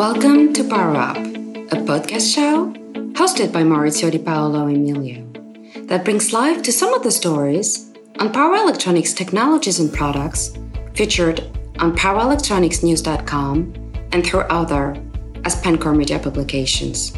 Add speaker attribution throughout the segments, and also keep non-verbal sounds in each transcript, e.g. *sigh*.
Speaker 1: Welcome to Power Up, a podcast show hosted by Maurizio Di Paolo Emilio that brings life to some of the stories on power electronics technologies and products featured on powerelectronicsnews.com and through other AspenCore Media publications.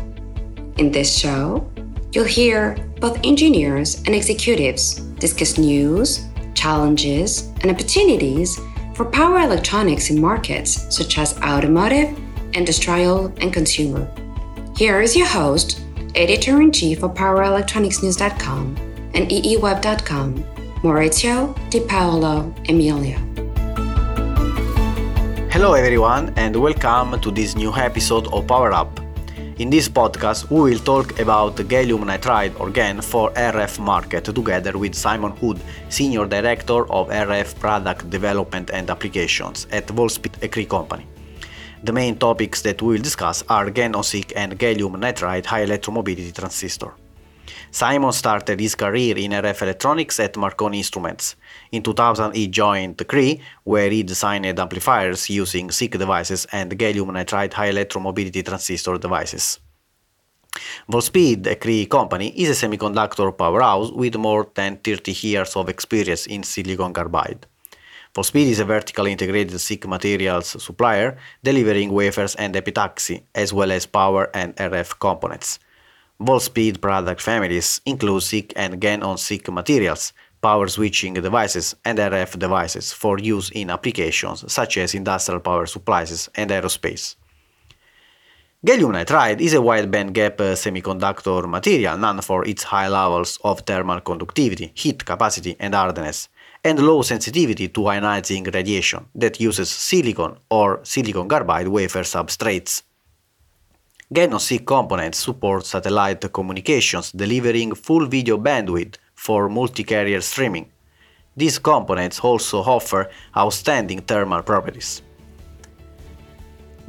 Speaker 1: In this show, you'll hear both engineers and executives discuss news, challenges, and opportunities for power electronics in markets such as automotive, industrial, and consumer. Here is your host, editor in chief of PowerElectronicsNews.com and EEWeb.com, Maurizio Di Paolo Emilio.
Speaker 2: Hello, everyone, and welcome to this new episode of Power Up. In this podcast, we will talk about gallium nitride or GaN for RF market together with Simon Wood, Senior Director of RF Product Development and Applications at Wolfspeed, a Cree company. The main topics that we will discuss are GaN on SiC and gallium nitride high electron mobility transistor. Simon started his career in RF electronics at Marconi Instruments. In 2000 he joined Cree, where he designed amplifiers using SiC devices and gallium nitride high electron mobility transistor devices. Wolfspeed, a Cree company, is a semiconductor powerhouse with more than 30 years of experience in silicon carbide. Wolfspeed is a vertically integrated SiC materials supplier, delivering wafers and epitaxy, as well as power and RF components. Wolfspeed product families include SiC and GaN on SiC materials, power switching devices, and RF devices for use in applications such as industrial power supplies and aerospace. Gallium nitride is a wide band gap uh, semiconductor material known for its high levels of thermal conductivity, heat capacity, and hardness, and low sensitivity to ionizing radiation that uses silicon or silicon carbide wafer substrates. GaN on SiC components support satellite communications delivering full video bandwidth for multi-carrier streaming. These components also offer outstanding thermal properties.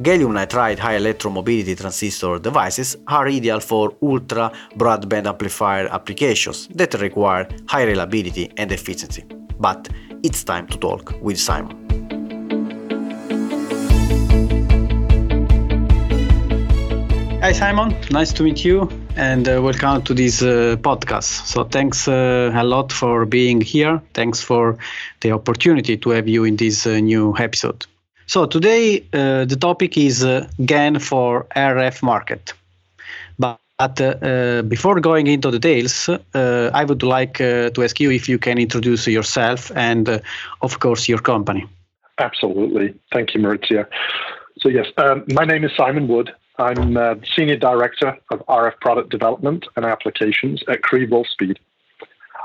Speaker 2: Gallium nitride high electron mobility transistor devices are ideal for ultra broadband amplifier applications that require high reliability and efficiency. But it's time to talk with Simon. Hi, Simon. Nice to meet you and uh, welcome to this uh, podcast. So, thanks uh, a lot for being here. Thanks for the opportunity to have you in this uh, new episode. So, today uh, the topic is uh, GaN for RF market. But before going into details, I would like to ask you if you can introduce yourself and, of course, your company.
Speaker 3: Absolutely. Thank you, Maurizio. So, yes, um, my name is Simon Wood. I'm uh, Senior Director of RF Product Development and Applications at Cree Wolfspeed.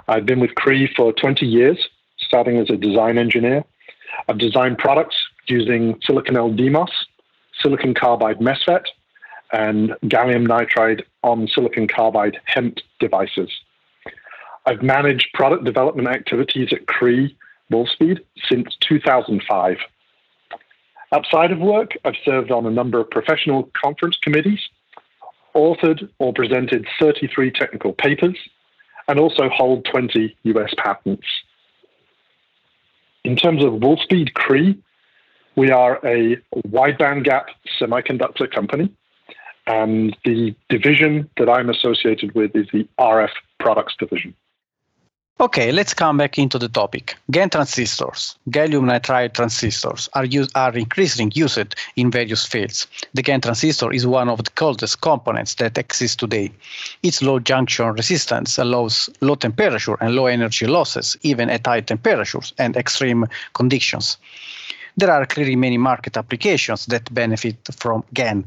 Speaker 3: I've been with Cree for 20 years, starting as a design engineer. I've designed products using silicon LDMOS, silicon carbide MESFET, and gallium nitride on silicon carbide HEMT devices. I've managed product development activities at Cree Wolfspeed since 2005. Outside of work, I've served on a number of professional conference committees, authored or presented 33 technical papers, and also hold 20 US patents. In terms of Wolfspeed Cree, we are a wideband gap semiconductor company, and the division that I'm associated with is the RF products division.
Speaker 2: Okay, let's come back into the topic. GaN transistors, gallium nitride transistors, are, used, are increasingly used in various fields. The GaN transistor is one of the coldest components that exist today. Its low junction resistance allows low temperature and low energy losses, even at high temperatures and extreme conditions. There are clearly many market applications that benefit from GaN,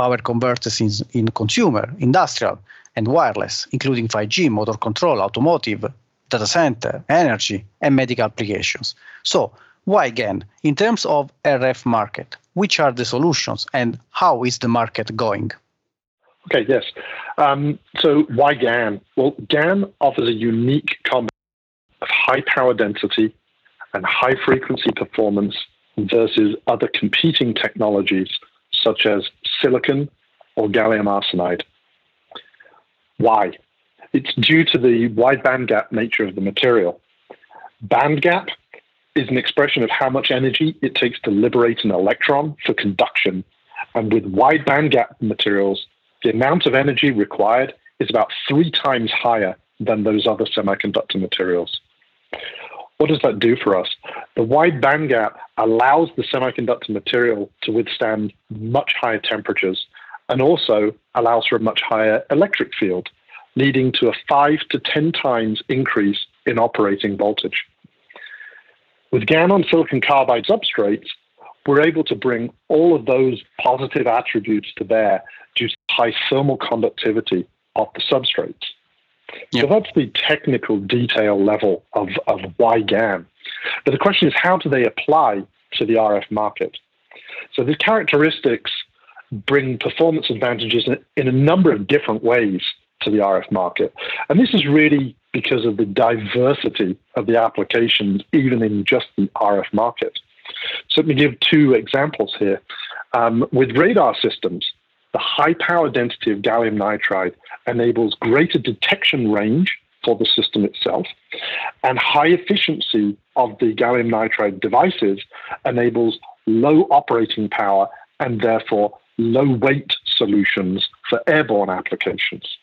Speaker 2: power converters in, in consumer, industrial, and wireless, including 5G, motor control, automotive, data center, energy, and medical applications. So, why GaN? In terms of RF market, which are the solutions and how is the market going?
Speaker 3: Okay, yes. Um, so, why GaN? Well, GaN offers a unique combination of high power density and high frequency performance versus other competing technologies such as silicon or gallium arsenide. Why? It's due to the wide band gap nature of the material. Band gap is an expression of how much energy it takes to liberate an electron for conduction And with wide bandgap materials, the amount of energy required is about three times higher than those other semiconductor materials. What does that do for us? The wide bandgap allows the semiconductor material to withstand much higher temperatures and also allows for a much higher electric field, leading to a five to 10 times increase in operating voltage. With GaN on silicon carbide substrates, we're able to bring all of those positive attributes to bear due to high thermal conductivity of the substrates. Yep. So that's the technical detail level of, of why GaN. But the question is, how do they apply to the RF market? So the characteristics bring performance advantages in, in a number of different ways to the RF market. And this is really because of the diversity of the applications, even in just the RF market. So let me give two examples here. Um, with radar systems, the high power density of gallium nitride enables greater detection range for the system itself, and high efficiency of the gallium nitride devices enables low operating power and therefore low weight solutions for airborne applications.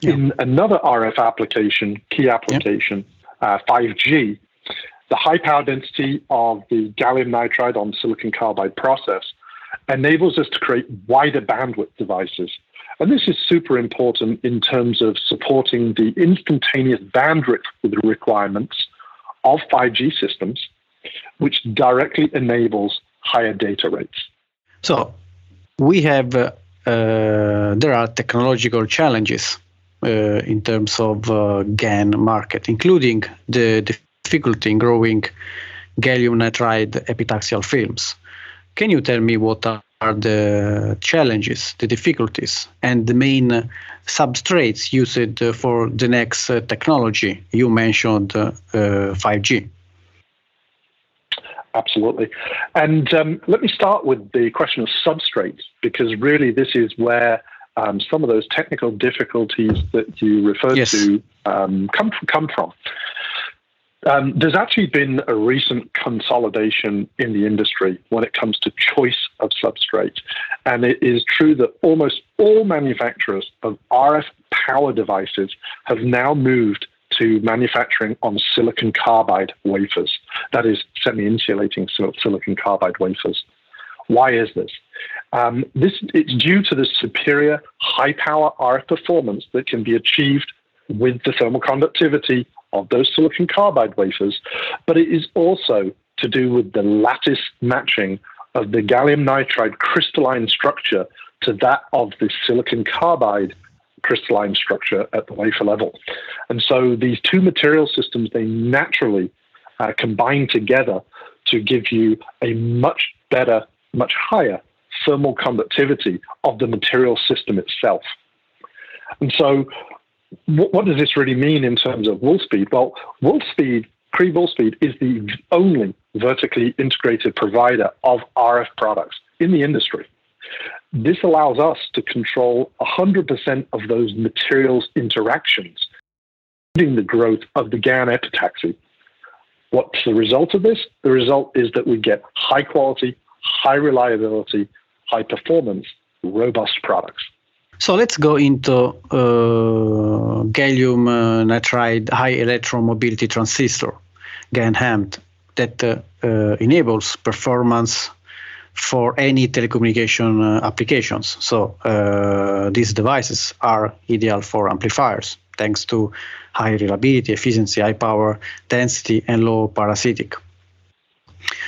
Speaker 3: Yeah. In another RF application, key application, yeah. uh, 5G, the high power density of the gallium nitride on silicon carbide process enables us to create wider bandwidth devices. And this is super important in terms of supporting the instantaneous bandwidth requirements of 5G systems, which directly enables higher data rates.
Speaker 2: So we have, uh, uh, there are technological challenges uh, in terms of uh, GaN market, including the difficulty in growing gallium nitride epitaxial films. Can you tell me what are the challenges, the difficulties, and the main substrates used for the next uh, technology? You mentioned uh, 5G.
Speaker 3: Absolutely. And um, let me start with the question of substrates, because really this is where um, some of those technical difficulties that you referred yes. to um, come, from, come from. Um, there's actually been a recent consolidation in the industry when it comes to choice of substrate. And it is true that almost all manufacturers of RF power devices have now moved to manufacturing on silicon carbide wafers. That is, semi insulating silicon carbide wafers. Why is this? Um, this it's due to the superior high power RF performance that can be achieved with the thermal conductivity of those silicon carbide wafers, but it is also to do with the lattice matching of the gallium nitride crystalline structure to that of the silicon carbide crystalline structure at the wafer level. And so these two material systems, they naturally uh, combine together to give you a much better, much higher thermal conductivity of the material system itself. And so what, what, does this really mean in terms of Wolfspeed? Well, Wolfspeed, Cree Wolfspeed, is the only vertically integrated provider of RF products in the industry. This allows us to control 100% of those materials interactions, including the growth of the GaN epitaxy. What's the result of this? The result is that we get high quality, high reliability, high performance, robust products.
Speaker 2: So let's go into uh, gallium uh, nitride high electron mobility transistor, GaN-HEMT, that uh, uh, enables performance for any telecommunication uh, applications. So uh, these devices are ideal for amplifiers thanks to high reliability, efficiency, high power density, and low parasitic.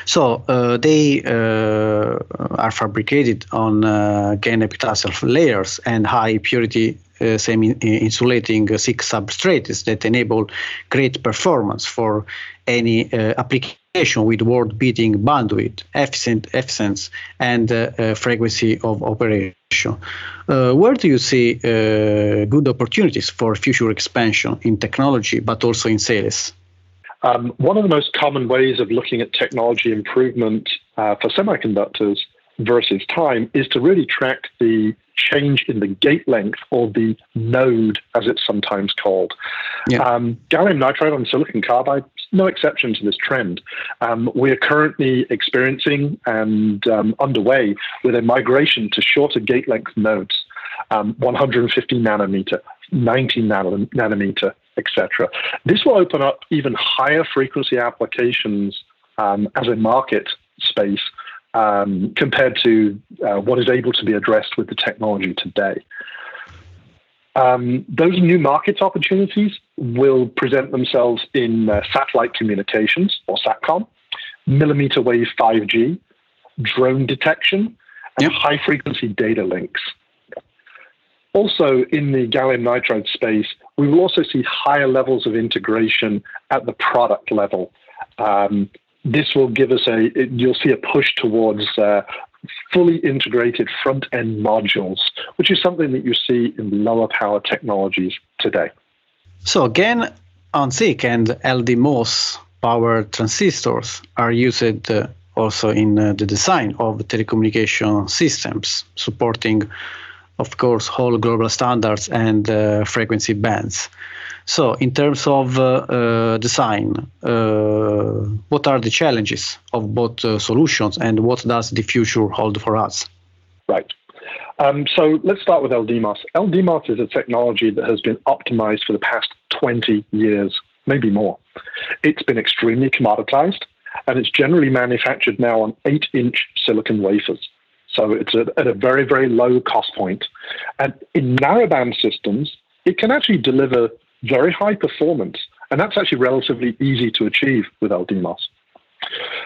Speaker 2: So uh, they uh, are fabricated on uh, GaN epitaxial layers and high purity uh, semi-insulating SiC substrates that enable great performance for any uh, application with world-beating bandwidth, efficient, efficiency, and uh, frequency of operation. where do you see good opportunities for future expansion in technology, but also in sales?
Speaker 3: Um, one of the most common ways of looking at technology improvement uh, for semiconductors versus time is to really track the change in the gate length or the node, as it's sometimes called. Yeah. Um, gallium nitride on silicon carbide, no exception to this trend. Um, we are currently experiencing and um, underway with a migration to shorter gate length nodes, um, 150 nanometer, 90 nanometer, etc. This will open up even higher frequency applications um, as a market space um, compared to uh, what is able to be addressed with the technology today. Um, those new market opportunities will present themselves in uh, satellite communications or SATCOM, millimeter wave 5G, drone detection, and yep. high frequency data links. Also, in the gallium nitride space, we will also see higher levels of integration at the product level. Um, this will give us a, you'll see a push towards uh, fully integrated front end modules, which is something that you see in lower power technologies today.
Speaker 2: So, GaN, OnSiC and LDMOS power transistors are used uh, also in uh, the design of telecommunication systems, supporting, of course, whole global standards and uh, frequency bands. So, in terms of uh, uh, design, uh, what are the challenges of both uh, solutions and what does the future hold for us?
Speaker 3: Right. Um, so, let's start with LDMOS. LDMOS is a technology that has been optimized for the past 20 years, maybe more. It's been extremely commoditized and it's generally manufactured now on 8 inch silicon wafers. So, it's at, a very, very low cost point. And in narrowband systems, it can actually deliver very high performance, and that's actually relatively easy to achieve with LDMOS.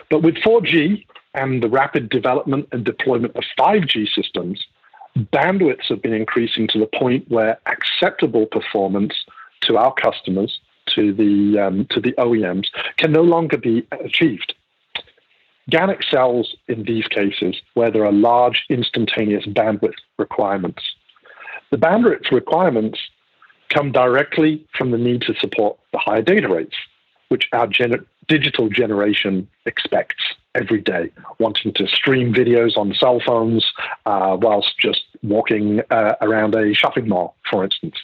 Speaker 3: But with 4G and the rapid development and deployment of 5G systems, bandwidths have been increasing to the point where acceptable performance to our customers, to the um, to the OEMs, can no longer be achieved. GaN excels in these cases where there are large instantaneous bandwidth requirements. The bandwidth requirements come directly from the need to support the higher data rates, which our gener- digital generation expects every day, wanting to stream videos on cell phones uh, whilst just walking uh, around a shopping mall, for instance.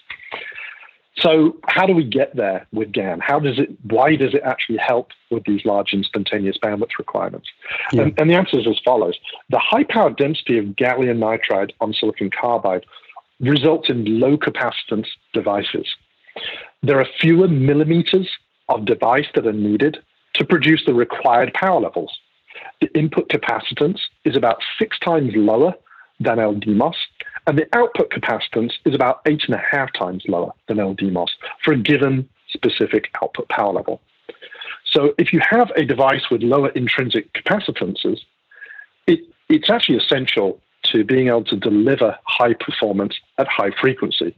Speaker 3: So, how do we get there with GaN? How does it? Why does it actually help with these large instantaneous bandwidth requirements? Yeah. And, and the answer is as follows: the high power density of gallium nitride on silicon carbide results in low capacitance devices. There are fewer millimeters of device that are needed to produce the required power levels. The input capacitance is about six times lower than LDMOS, and the output capacitance is about eight and a half times lower than LDMOS for a given specific output power level. So if you have a device with lower intrinsic capacitances, it, it's actually essential to being able to deliver high performance at high frequency.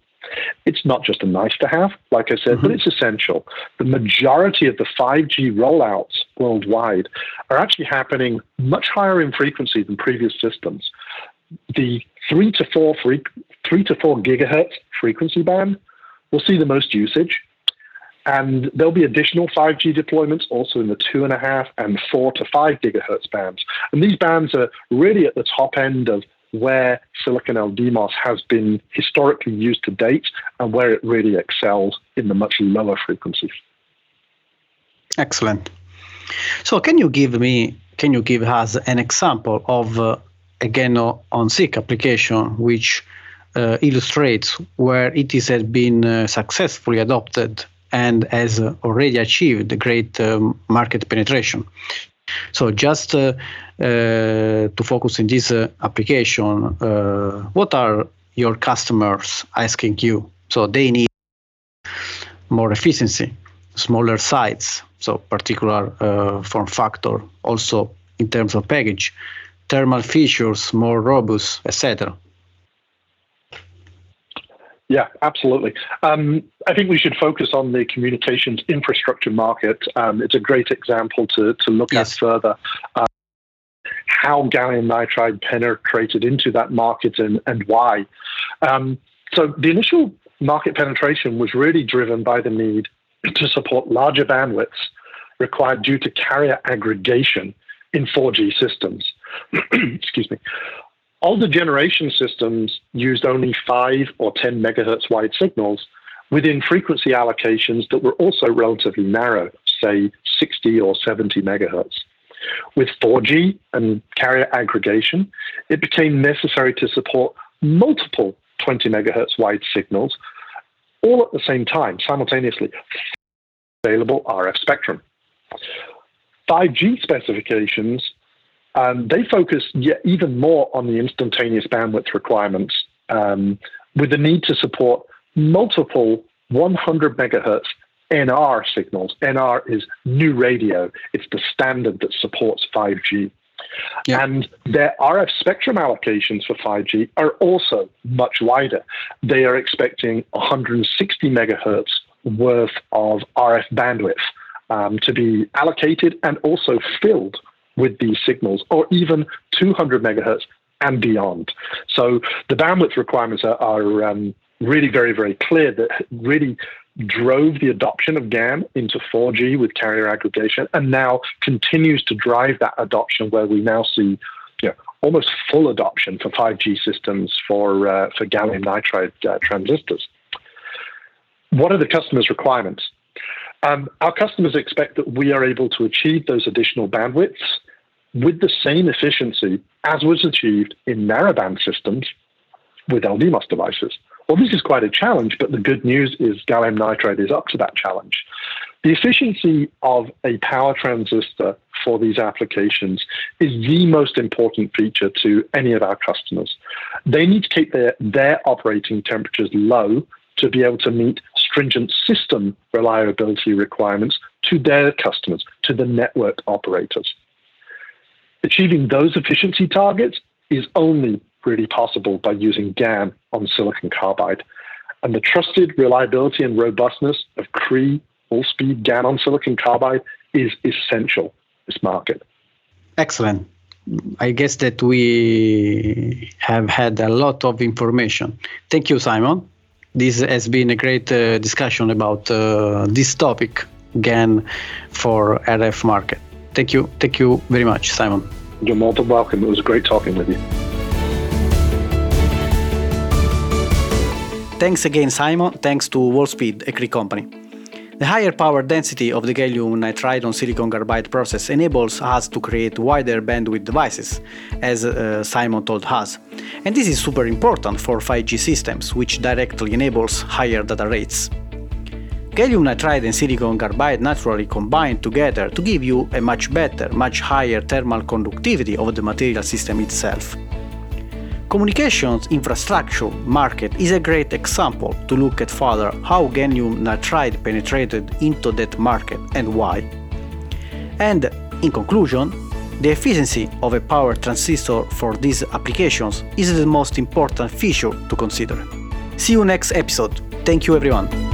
Speaker 3: It's not just a nice to have, like I said, mm-hmm. but it's essential. The majority of the 5G rollouts worldwide are actually happening much higher in frequency than previous systems. The three to four three to four gigahertz frequency band will see the most usage. And there'll be additional 5G deployments also in the two and a half and four to five gigahertz bands. And these bands are really at the top end of where silicon LDMOS has been historically used to date and where it really excels in the much lower frequencies.
Speaker 2: Excellent. So, can you give me, can you give us an example of uh, GaN on SiC application which uh, illustrates where it is has been uh, successfully adopted and has already achieved great um, market penetration? So just uh, uh, to focus in this uh, application, what are your customers asking you? So they need more efficiency, smaller size, so particular uh, form factor, also in terms of package, thermal features, more robust, etc.
Speaker 3: Yeah, absolutely. Um, I think we should focus on the communications infrastructure market. Um, it's a great example to, to look yes. at further. Uh, how gallium nitride penetrated into that market and, and why. Um, so the initial market penetration was really driven by the need to support larger bandwidths required due to carrier aggregation in 4G systems. *clears throat* Excuse me. Older generation systems used only 5 or 10 megahertz wide signals within frequency allocations that were also relatively narrow, say 60 or 70 megahertz. With 4G and carrier aggregation, it became necessary to support multiple 20 megahertz wide signals all at the same time, simultaneously, available RF spectrum. 5G specifications um, they focus yet even more on the instantaneous bandwidth requirements um, with the need to support multiple 100 megahertz NR signals. NR is new radio, it's the standard that supports 5G. Yeah. And their RF spectrum allocations for 5G are also much wider. They are expecting 160 megahertz worth of RF bandwidth um, to be allocated and also filled with these signals, or even 200 megahertz and beyond. So the bandwidth requirements are, are um, really very, very clear that really drove the adoption of GaN into 4G with carrier aggregation and now continues to drive that adoption where we now see you know, almost full adoption for 5G systems for, uh, for gallium nitride uh, transistors. What are the customers' requirements? Um, our customers expect that we are able to achieve those additional bandwidths with the same efficiency as was achieved in narrowband systems with LDMOS devices. Well, this is quite a challenge, but the good news is gallium nitride is up to that challenge. The efficiency of a power transistor for these applications is the most important feature to any of our customers. They need to keep their, their operating temperatures low to be able to meet stringent system reliability requirements to their customers, to the network operators. Achieving those efficiency targets is only really possible by using GaN on silicon carbide. And the trusted reliability and robustness of Cree Wolfspeed GaN on silicon carbide is essential this market.
Speaker 2: Excellent. I guess that we have had a lot of information. Thank you, Simon. This has been a great uh, discussion about uh, this topic, GaN for RF market. Thank you. Thank you very much, Simon.
Speaker 3: You're more than welcome. It was great talking with you.
Speaker 2: Thanks again, Simon. Thanks to Wolfspeed, a Cree company. The higher power density of the gallium nitride on silicon carbide process enables us to create wider bandwidth devices, as uh, Simon told us. And this is super important for 5G systems, which directly enables higher data rates. Gallium nitride and silicon carbide naturally combine together to give you a much better, much higher thermal conductivity of the material system itself. Communications infrastructure market is a great example to look at further how gallium nitride penetrated into that market and why. And in conclusion, the efficiency of a power transistor for these applications is the most important feature to consider. See you next episode. Thank you everyone.